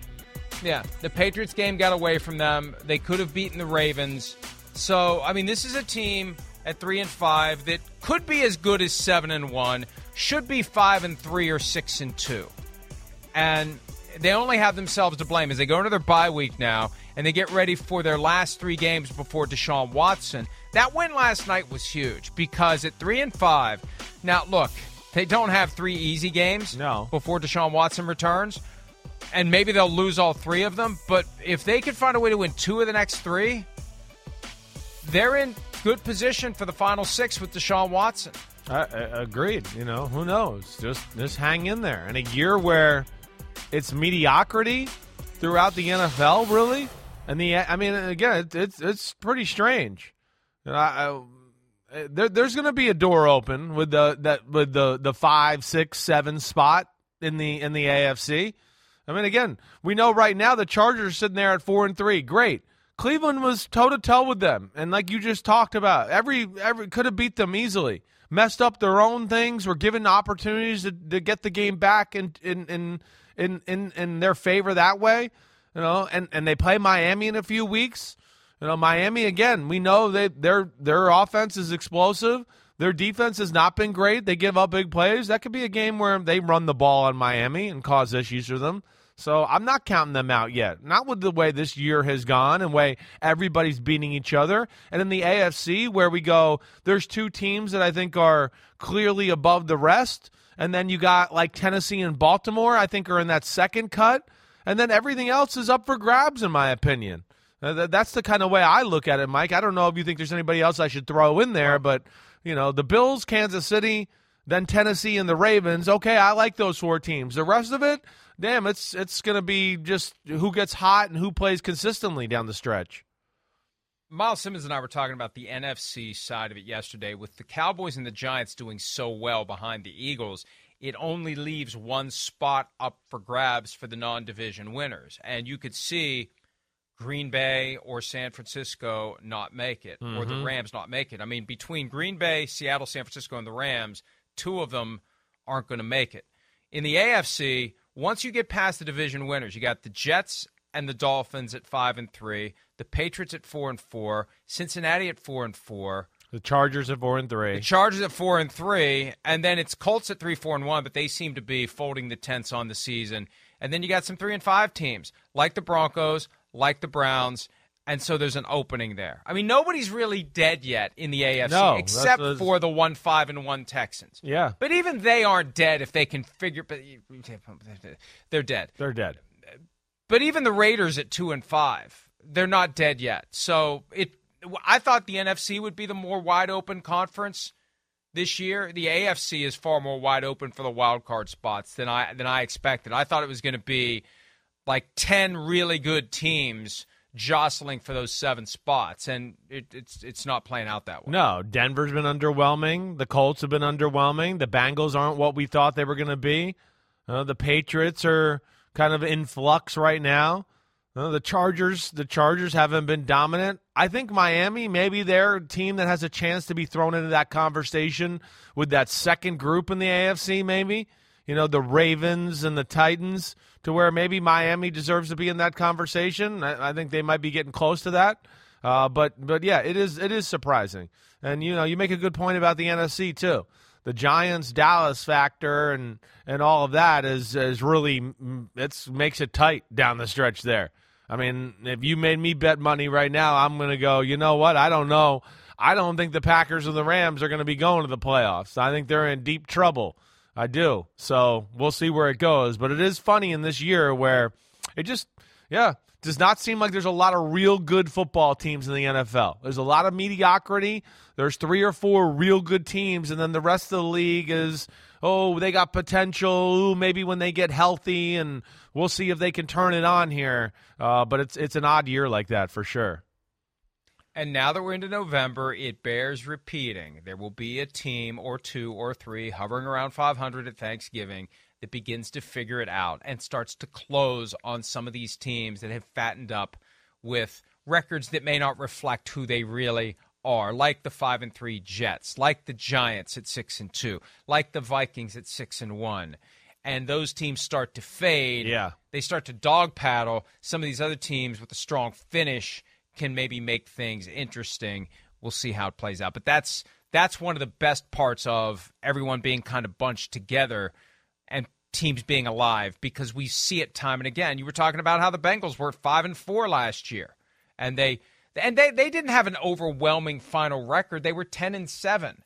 Yeah, the Patriots game got away from them. They could have beaten the Ravens. So, I mean, this is a team at three and five that could be as good as seven and one, should be five and three or six and two, and they only have themselves to blame as they go into their bye week now and they get ready for their last three games before Deshaun Watson. That win last night was huge because at three and five, now look, they don't have three easy games no. before Deshaun Watson returns. And maybe they'll lose all three of them, but if they can find a way to win two of the next three, they're in good position for the final six with Deshaun Watson. I, I, agreed. You know, who knows? Just just hang in there. In a year where it's mediocrity throughout the NFL, really, and the I mean, again, it, it's it's pretty strange. I, eh, there, there's going to be a door open with the that with the the five, six, seven spot in the in the AFC. I mean, again, we know right now the Chargers sitting there at four and three. Great. Cleveland was toe to toe with them, and like you just talked about, every every could have beat them easily. Messed up their own things, were given opportunities to, to get the game back in in in in in, in their favor that way you know, and, and they play Miami in a few weeks. You know, Miami again, we know that their their offense is explosive. Their defense has not been great. They give up big plays. That could be a game where they run the ball on Miami and cause issues for them. So I'm not counting them out yet. Not with the way this year has gone and way everybody's beating each other. And in the AFC, where we go, there's two teams that I think are clearly above the rest. And then you got like Tennessee and Baltimore, I think are in that second cut and then everything else is up for grabs, in my opinion. Uh, that's the kind of way I look at it, Mike. I don't know if you think there's anybody else I should throw in there, but you know, the Bills, Kansas City, then Tennessee and the Ravens. Okay, I like those four teams. The rest of it, damn, it's it's going to be just who gets hot and who plays consistently down the stretch. Myles Simmons and I were talking about the NFC side of it yesterday with the Cowboys and the Giants doing so well behind the Eagles it only leaves one spot up for grabs for the non division winners. And you could see Green Bay or San Francisco not make it, mm-hmm. or the mm-hmm. Rams not make it. I mean, between Green Bay, Seattle, San Francisco, and the Rams, two of them aren't going to make it. In the AFC, once you get past the division winners, you got the Jets and the Dolphins at five and three, the Patriots at four and four, Cincinnati at four and four, The Chargers at four and three. the Chargers at four and three, and then it's Colts at three, four and one, but they seem to be folding the tents on the season. And then you got some three and five teams like the Broncos, like the Browns, and so there's an opening there. I mean, nobody's really dead yet in the AFC No, except that's- for the one five and one Texans. Yeah. but even they aren't dead if they can figure. But they're dead. They're dead. But even the Raiders at two and five, they're not dead yet. So it, I thought the NFC would be the more wide open conference this year. The AFC is far more wide open for the wild card spots than I than I expected. I thought it was going to be like ten really good teams jostling for those seven spots, and it, it's it's not playing out that way. No, Denver's been underwhelming. The Colts have been underwhelming. The Bengals aren't what we thought they were going to be. Uh, the Patriots are kind of in flux right now. Uh, the Chargers, the Chargers haven't been dominant. I think Miami, maybe they're a team that has a chance to be thrown into that conversation with that second group in the AFC. Maybe you know the Ravens and the Titans, to where maybe Miami deserves to be in that conversation. I, I think they might be getting close to that. Uh, but but yeah, it is it is surprising, and you know you make a good point about the NFC too. The Giants Dallas factor and and all of that is is really it's makes it tight down the stretch there. I mean, if you made me bet money right now, I'm going to go. You know what? I don't know. I don't think the Packers or the Rams are going to be going to the playoffs. I think they're in deep trouble. I do. So we'll see where it goes. But it is funny in this year where it just, yeah, does not seem like there's a lot of real good football teams in the NFL. There's a lot of mediocrity. There's three or four real good teams, and then the rest of the league is, oh, they got potential. Ooh, maybe when they get healthy, and we'll see if they can turn it on here. Uh, but it's it's an odd year like that for sure. And now that we're into November, it bears repeating. There will be a team or two or three hovering around 500 at Thanksgiving that begins to figure it out and starts to close on some of these teams that have fattened up with records that may not reflect who they really are, like the 5 and 3 Jets, like the Giants at 6 and 2, like the Vikings at 6 and 1. And those teams start to fade. Yeah. They start to dog paddle. Some of these other teams with a strong finish can maybe make things interesting. We'll see how it plays out. But that's that's one of the best parts of everyone being kind of bunched together and teams being alive because we see it time and again. You were talking about how the Bengals were five and four last year, and they and they they didn't have an overwhelming final record. They were ten and seven.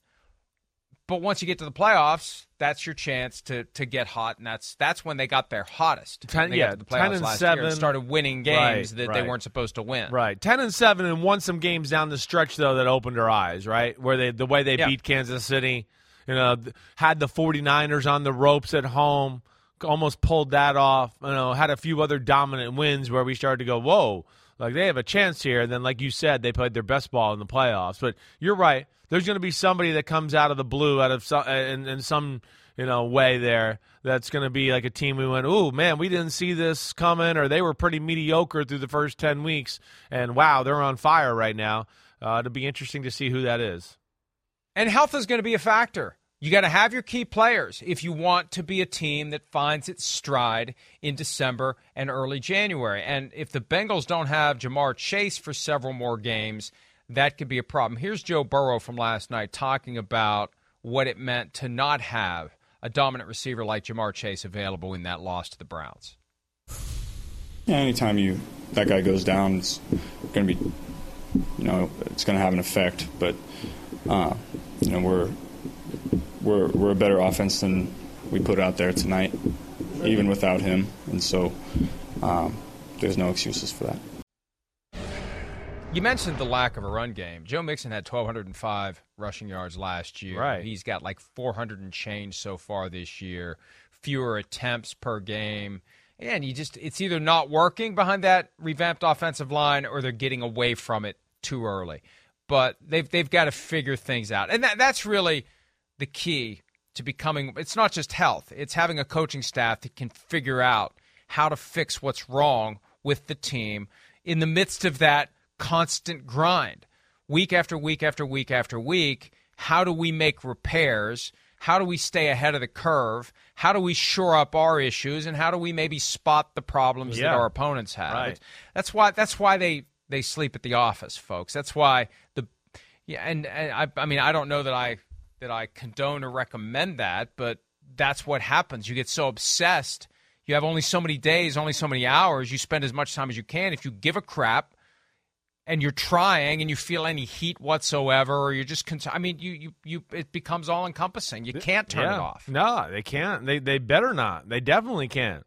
But once you get to the playoffs, that's your chance to to get hot, and that's that's when they got their hottest. Ten- yeah, the 10 and last year and 7. started winning games Right, that they weren't supposed to win. Right, ten and seven, and won some games down the stretch though that opened our eyes. Right, where they the way they Yeah. beat Kansas City, you know, had the 49ers on the ropes at home, almost pulled that off. You know, had a few other dominant wins where we started to go, whoa, like they have a chance here. And then, like you said, they played their best ball in the playoffs. But you're right. There's going to be somebody that comes out of the blue, out of some, in, in some you know way there. That's going to be like a team we went, oh man, we didn't see this coming, or they were pretty mediocre through the first ten weeks, and wow, they're on fire right now. Uh, it'll be interesting to see who that is. And health is going to be a factor. You got to have your key players if you want to be a team that finds its stride in December and early January. And if the Bengals don't have Ja'Marr Chase for several more games, that could be a problem. Here's Joe Burrow from last night talking about what it meant to not have a dominant receiver like Ja'Marr Chase available in that loss to the Browns. Yeah, anytime you that guy goes down, it's going to be, you know, it's going to have an effect. But uh, you know, we're we're we're a better offense than we put out there tonight, even without him, and so um, there's no excuses for that. You mentioned the lack of a run game. Joe Mixon had 1,205 rushing yards last year. Right. He's got like 400 and change so far this year. Fewer attempts per game. And you just, it's either not working behind that revamped offensive line or they're getting away from it too early. But they've, they've got to figure things out. And that, that's really the key to becoming, it's not just health, it's having a coaching staff that can figure out how to fix what's wrong with the team in the midst of that constant grind. Week after week after week after week, how do we make repairs? how do we stay ahead of the curve? How do we shore up our issues, and how do we maybe spot the problems Yeah. that our opponents have? Right. That's why. That's why they they sleep at the office, folks. That's why the yeah. And, and I I mean I don't know that I that I condone or recommend that, but that's what happens. You get so obsessed. You have only so many days, only so many hours. You spend as much time as you can. If you give a crap and you're trying and you feel any heat whatsoever, or you're just, con- I mean, you, you, you, it becomes all encompassing. You can't turn it off. No, they can't. They they better not. They definitely can't.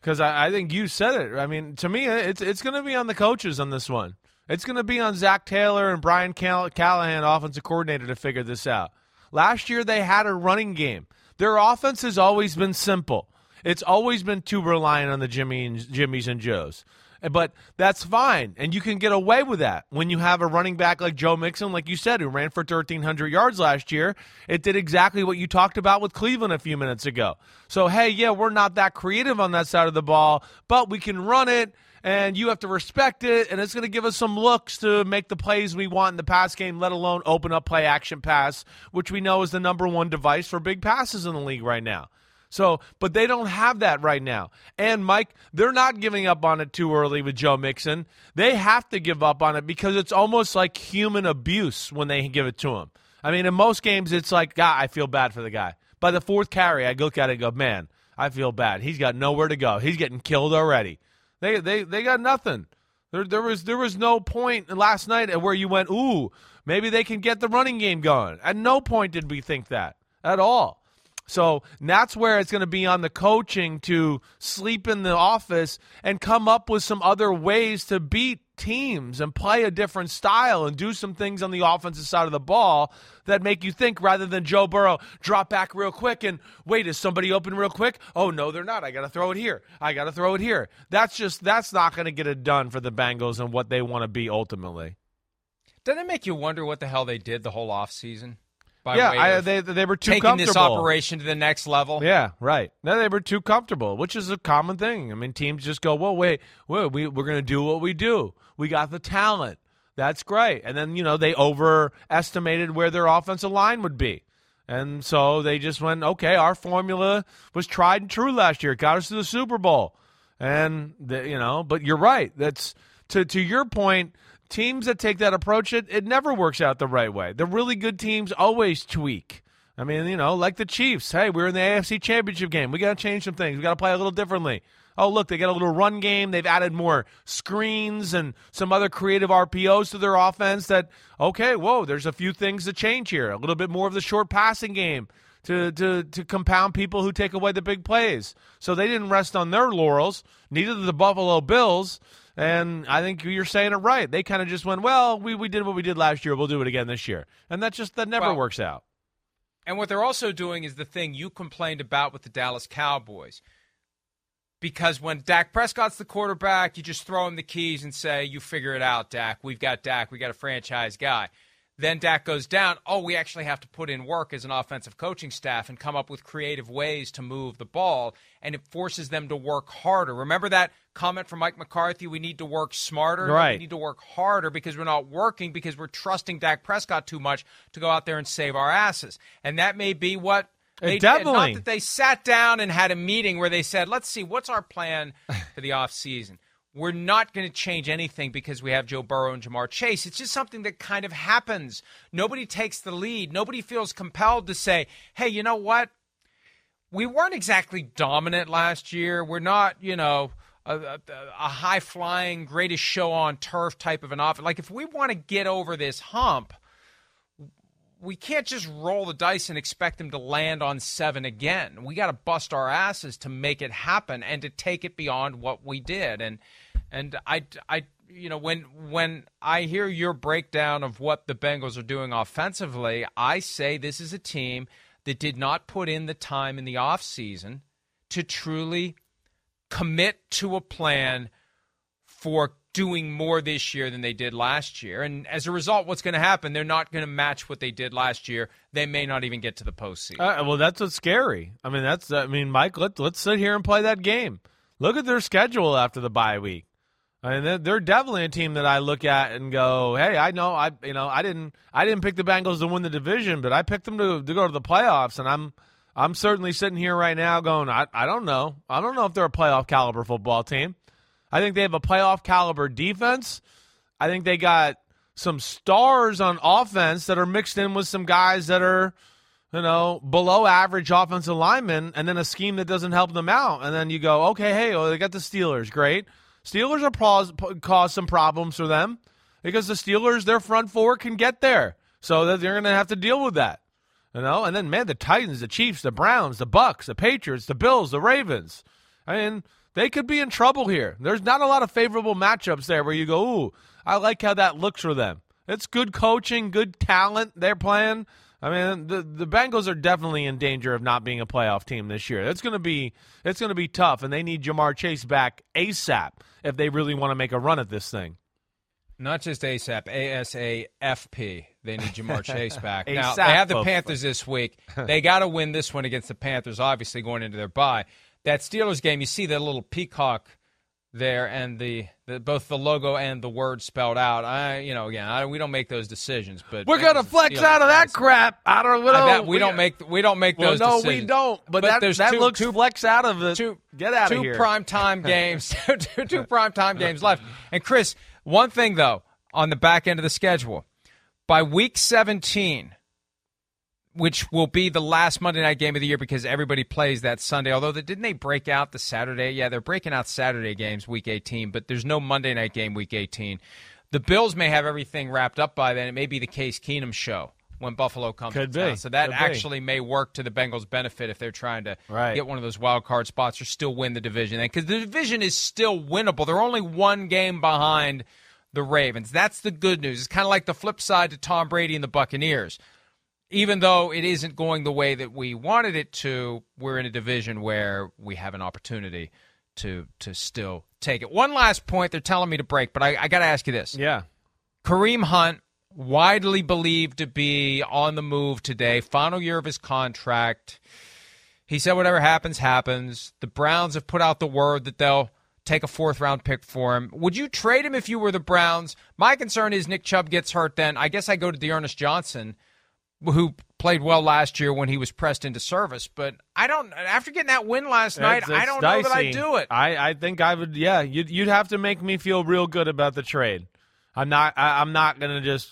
Because I, I think you said it. I mean, to me, it's it's going to be on the coaches on this one. It's going to be on Zac Taylor and Brian Call- Callahan, offensive coordinator, to figure this out. Last year they had a running game. Their offense has always been simple. It's always been too reliant on the Jimmy and Jimmys and Joes. But that's fine, and you can get away with that when you have a running back like Joe Mixon, like you said, who ran for 1,300 yards last year. It did exactly what you talked about with Cleveland a few minutes ago. So, hey, yeah, we're not that creative on that side of the ball, but we can run it, and you have to respect it, and it's going to give us some looks to make the plays we want in the pass game, let alone open up play action pass, which we know is the number one device for big passes in the league right now. So, but they don't have that right now. And Mike, they're not giving up on it too early with Joe Mixon. They have to give up on it because it's almost like human abuse when they give it to him. I mean, in most games, it's like, God, I feel bad for the guy. By the fourth carry, I look at it and go, man, I feel bad. He's got nowhere to go. He's getting killed already. They they they got nothing. There there was there was no point last night where you went, ooh, maybe they can get the running game going. At no point did we think that at all. So that's where it's going to be on the coaching to sleep in the office and come up with some other ways to beat teams and play a different style and do some things on the offensive side of the ball that make you think rather than Joe Burrow drop back real quick and wait, is somebody open real quick? Oh no, they're not. I got to throw it here. I got to throw it here. That's just that's not going to get it done for the Bengals and what they want to be ultimately. Doesn't it make you wonder what the hell they did the whole offseason? By yeah, I, they they were too comfortable. taking this operation to the next level. Yeah, right. No, they were too comfortable, which is a common thing. I mean, teams just go, "Well, wait, well, we we're going to do what we do. We got the talent. That's great." And then you know they overestimated where their offensive line would be, and so they just went, "Okay, our formula was tried and true last year. It got us to the Super Bowl." And the, you know, but you're right. That's to to your point. Teams that take that approach, it, it never works out the right way. The really good teams always tweak. I mean, you know, like the Chiefs. Hey, we're in the AFC Championship game. We got to change some things. We got to play a little differently. Oh, look, they got a little run game. They've added more screens and some other creative RPOs to their offense. That okay, whoa, there's a few things to change here. A little bit more of the short passing game to to to compound people who take away the big plays. So they didn't rest on their laurels. Neither did the Buffalo Bills. And I think you're saying it right. They kind of just went, well, we, we did what we did last year. We'll do it again this year. And that just that never Well- works out. And what they're also doing is the thing you complained about with the Dallas Cowboys. Because when Dak Prescott's the quarterback, you just throw him the keys and say, You figure it out, Dak. We've got Dak. We got a franchise guy. Then Dak goes down. Oh, we actually have to put in work as an offensive coaching staff and come up with creative ways to move the ball. And it forces them to work harder. Remember that comment from Mike McCarthy? We need to work smarter. Right. we need to work harder because we're not working because we're trusting Dak Prescott too much to go out there and save our asses. And that may be what they did. definitely. Not that they sat down and had a meeting where they said, let's see, what's our plan for the (laughs) offseason? We're not going to change anything because we have Joe Burrow and Ja'Marr Chase. It's just something that kind of happens. Nobody takes the lead. Nobody feels compelled to say, hey, you know what? we weren't exactly dominant last year. We're not, you know, a, a, a high flying, greatest show on turf type of an offense. Like, if we want to get over this hump, we can't just roll the dice and expect them to land on seven again. We got to bust our asses to make it happen and to take it beyond what we did. And and I I you know when when I hear your breakdown of what the Bengals are doing offensively, I say this is a team that did not put in the time in the offseason to truly commit to a plan for doing more this year than they did last year. And as a result, what's going to happen? They're not going to match what they did last year. They may not even get to the postseason. Uh, well, that's what's scary. I mean, that's. I mean, Mike, let, let's sit here and play that game. Look at their schedule after the bye week. They're, they're definitely a team that I look at and go, "Hey, I know I you know I didn't I didn't pick the Bengals to win the division, but I picked them to to go to the playoffs, and I'm I'm certainly sitting here right now going, I I don't know, I don't know if they're a playoff caliber football team. I think they have a playoff caliber defense. I think they got some stars on offense that are mixed in with some guys that are." you know, below average offensive linemen, and then a scheme that doesn't help them out. And then you go, okay, hey, well, they got the Steelers, great. Steelers are pause, cause some problems for them because the Steelers, their front four can get there, so they're going to have to deal with that. You know, and then man, the Titans, the Chiefs, the Browns, the Bucks, the Patriots, the Bills, the Ravens. I mean, they could be in trouble here. There's not a lot of favorable matchups there where you go, ooh, I like how that looks for them. It's good coaching, good talent they're playing. I mean, the the Bengals are definitely in danger of not being a playoff team this year. It's going to be it's going to be tough, and they need Ja'Marr Chase back ASAP if they really want to make a run at this thing. Not just ASAP, ASAFP. They need Ja'Marr Chase (laughs) back. now they have the Panthers this week. (laughs) They got to win this one against the Panthers. Obviously, going into their bye. That Steelers game, you see that little peacock there and the, the, both the logo and the word spelled out. I you know again I, we don't make those decisions, but we're gonna flex out of that crap. I don't know. we, we don't make we don't make well, those. No, decisions. we don't. But, but that, that two, looks two, flex out of the Two, Get out two of here. prime time (laughs) games. (laughs) two, two prime time games left. And Chris, one thing though on the back end of the schedule, by week seventeen which will be the last Monday night game of the year because everybody plays that Sunday. Although, didn't they break out the Saturday? Yeah, they're breaking out Saturday games week 18, but there's no Monday night game week 18. The Bills may have everything wrapped up by then. It may be the Case Keenum show when Buffalo comes Could to be. town. So that Could actually be. may work to the Bengals' benefit if they're trying to right. get one of those wild card spots or still win the division. Because the division is still winnable. They're only one game behind the Ravens. That's the good news. It's kind of like the flip side to Tom Brady and the Buccaneers even though it isn't going the way that we wanted it to, we're in a division where we have an opportunity to to still take it. One last point, they're telling me to break, but I, I got to ask you this. Yeah. Kareem Hunt, widely believed to be on the move today, final year of his contract. He said whatever happens, happens. The Browns have put out the word that they'll take a fourth round pick for him. Would you trade him if you were the Browns? My concern is Nick Chubb gets hurt then. I guess I go to D'Ernest Johnson who played well last year when he was pressed into service. But I don't. After getting that win last night, it's, it's I don't dicey. know that I do it. I, I think I would. Yeah, you'd you'd have to make me feel real good about the trade. I'm not. I, am not going to just.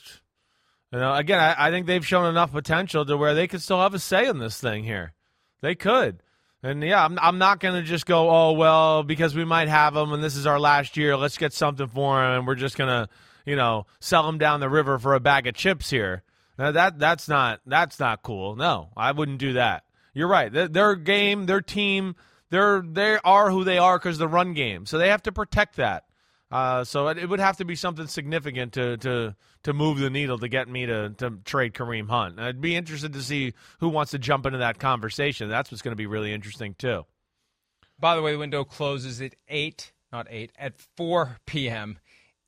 You know, again, I, I think they've shown enough potential to where they could still have a say in this thing here. They could. And yeah, I'm, I'm not going to just go, oh, well, because we might have them and this is our last year, let's get something for him and we're just going to, you know, sell him down the river for a bag of chips here. Now that that's not that's not cool. No, I wouldn't do that. You're right. Their, their game, their team, they're they are who they are because the run game. So they have to protect that. Uh, so it, it, would have to be something significant to to to move the needle to get me to to trade Kareem Hunt. I'd be interested to see who wants to jump into that conversation. That's what's going to be really interesting too. By the way, the window closes at eight, not eight, at four p.m.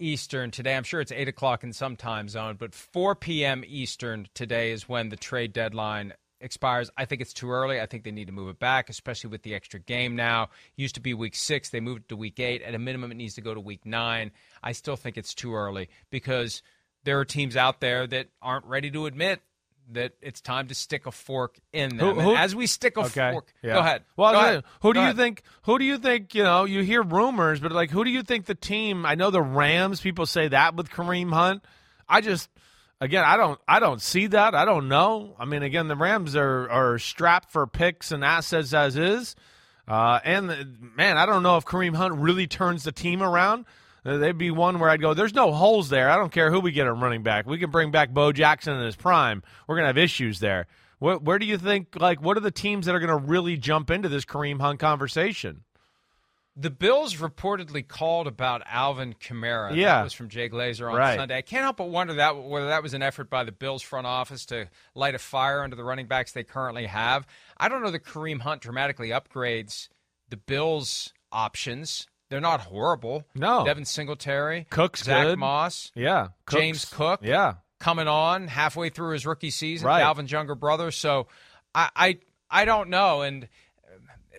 Eastern today. I'm sure it's 8 o'clock in some time zone, but 4 p.m. Eastern today is when the trade deadline expires. I think it's too early. I think they need to move it back, especially with the extra game now. Used to be week six, they moved it to week eight. At a minimum, it needs to go to week nine. I still think it's too early because there are teams out there that aren't ready to admit that it's time to stick a fork in them. Who, who, as we stick a okay, fork, yeah. go ahead. Well, go ahead. who do go you ahead. think? Who do you think? You know, you hear rumors, but like, who do you think the team? I know the Rams. People say that with Kareem Hunt. I just, again, I don't, I don't see that. I don't know. I mean, again, the Rams are are strapped for picks and assets as is. Uh, and man, I don't know if Kareem Hunt really turns the team around. Uh, they'd be one where I'd go, there's no holes there. I don't care who we get at running back. We can bring back Bo Jackson in his prime. We're going to have issues there. Where, where do you think, like, what are the teams that are going to really jump into this Kareem Hunt conversation? The Bills reportedly called about Alvin Kamara. Yeah. That was from Jay Glazer on Right. Sunday. I can't help but wonder that whether that was an effort by the Bills front office to light a fire under the running backs they currently have. I don't know that Kareem Hunt dramatically upgrades the Bills' options. They're not horrible. No. Devin Singletary, Cook's Zack good. Moss, Yeah. James Cook. Yeah. coming on halfway through his rookie season, Right. Dalvin's younger brother. So I, I I don't know. And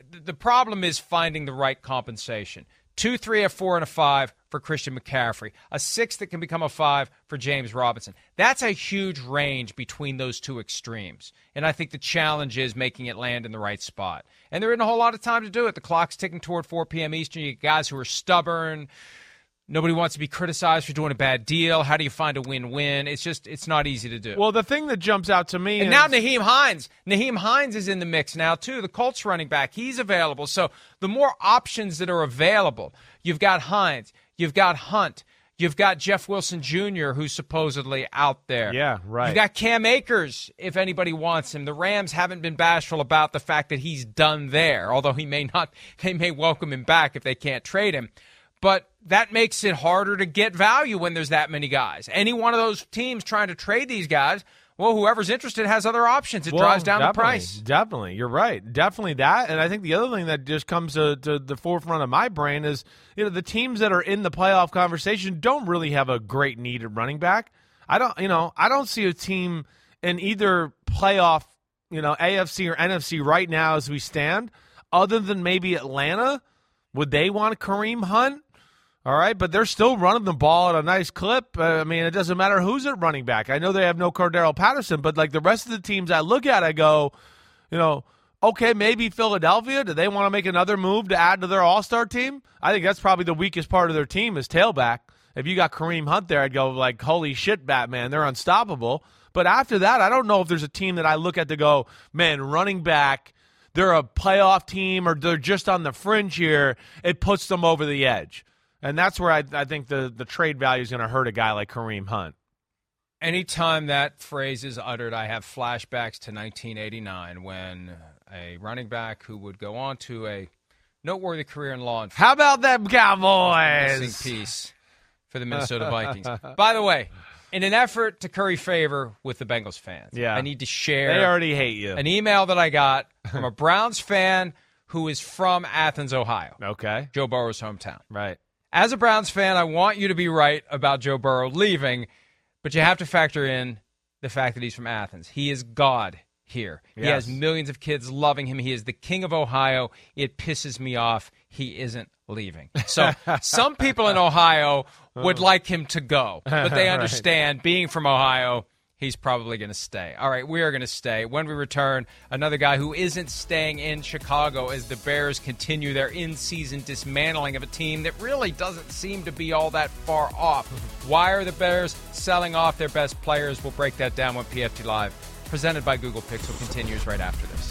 the problem is finding the right compensation. Two, three, a four, and a five for Christian McCaffrey, a six that can become a five for James Robinson. That's a huge range between those two extremes. And I think the challenge is making it land in the right spot. And there isn't a whole lot of time to do it. The clock's ticking toward 4 p.m. Eastern. You guys who are stubborn. Nobody wants to be criticized for doing a bad deal. How do you find a win-win? It's just it's not easy to do. Well, the thing that jumps out to me and is now Nyheim Hines. Nyheim Hines is in the mix now too. The Colts running back, he's available. So the more options that are available, you've got Hines, you've got Hunt, you've got Jeff Wilson Jr. who's supposedly out there. Yeah, right. You've got Cam Akers if anybody wants him. The Rams haven't been bashful about the fact that he's done there, although he may not. (laughs) They may welcome him back if they can't trade him. But that makes it harder to get value when there's that many guys. Any one of those teams trying to trade these guys, well, whoever's interested has other options. It Well, drives down the price. Definitely, you're right. Definitely that. And I think the other thing that just comes to, to the forefront of my brain is, you know, the teams that are in the playoff conversation don't really have a great need at running back. I don't, you know, I don't see a team in either playoff, you know, AFC or NFC right now as we stand, other than maybe Atlanta. Would they want Kareem Hunt? All right, but they're still running the ball at a nice clip. Uh, I mean, it doesn't matter who's at running back. I know they have no Cordarrelle Patterson, but like the rest of the teams I look at, I go, you know, okay, maybe Philadelphia. Do they want to make another move to add to their All Star team? I think that's probably the weakest part of their team is tailback. If you got Kareem Hunt there, I'd go like, holy shit, Batman, they're unstoppable. But after that, I don't know if there's a team that I look at to go, man, running back. They're a playoff team, or they're just on the fringe here. It puts them over the edge. And that's where I, I think the, the trade value is going to hurt a guy like Kareem Hunt. Anytime that phrase is uttered, I have flashbacks to 1989 when a running back who would go on to a noteworthy career in law enforcement. How about them Cowboys? missing piece for the Minnesota Vikings. (laughs) By the way, in an effort to curry favor with the Bengals fans, Yeah. I need to share They already hate you. an email that I got from a (laughs) Browns fan who is from Athens, Ohio, okay. Joe Burrow's hometown. Right. As a Browns fan, I want you to be right about Joe Burrow leaving, but you have to factor in the fact that he's from Athens. He is God here. He has millions of kids loving him. He is the king of Ohio. It pisses me off. He isn't leaving. So (laughs) some people in Ohio would oh. like him to go, but they (laughs) understand being from Ohio, he's probably going to stay. All right, we are going to stay. When we return, another guy who isn't staying in Chicago as the Bears continue their in season dismantling of a team that really doesn't seem to be all that far off. Why are the Bears selling off their best players? We'll break that down when PFT Live, presented by Google Pixel, continues right after this.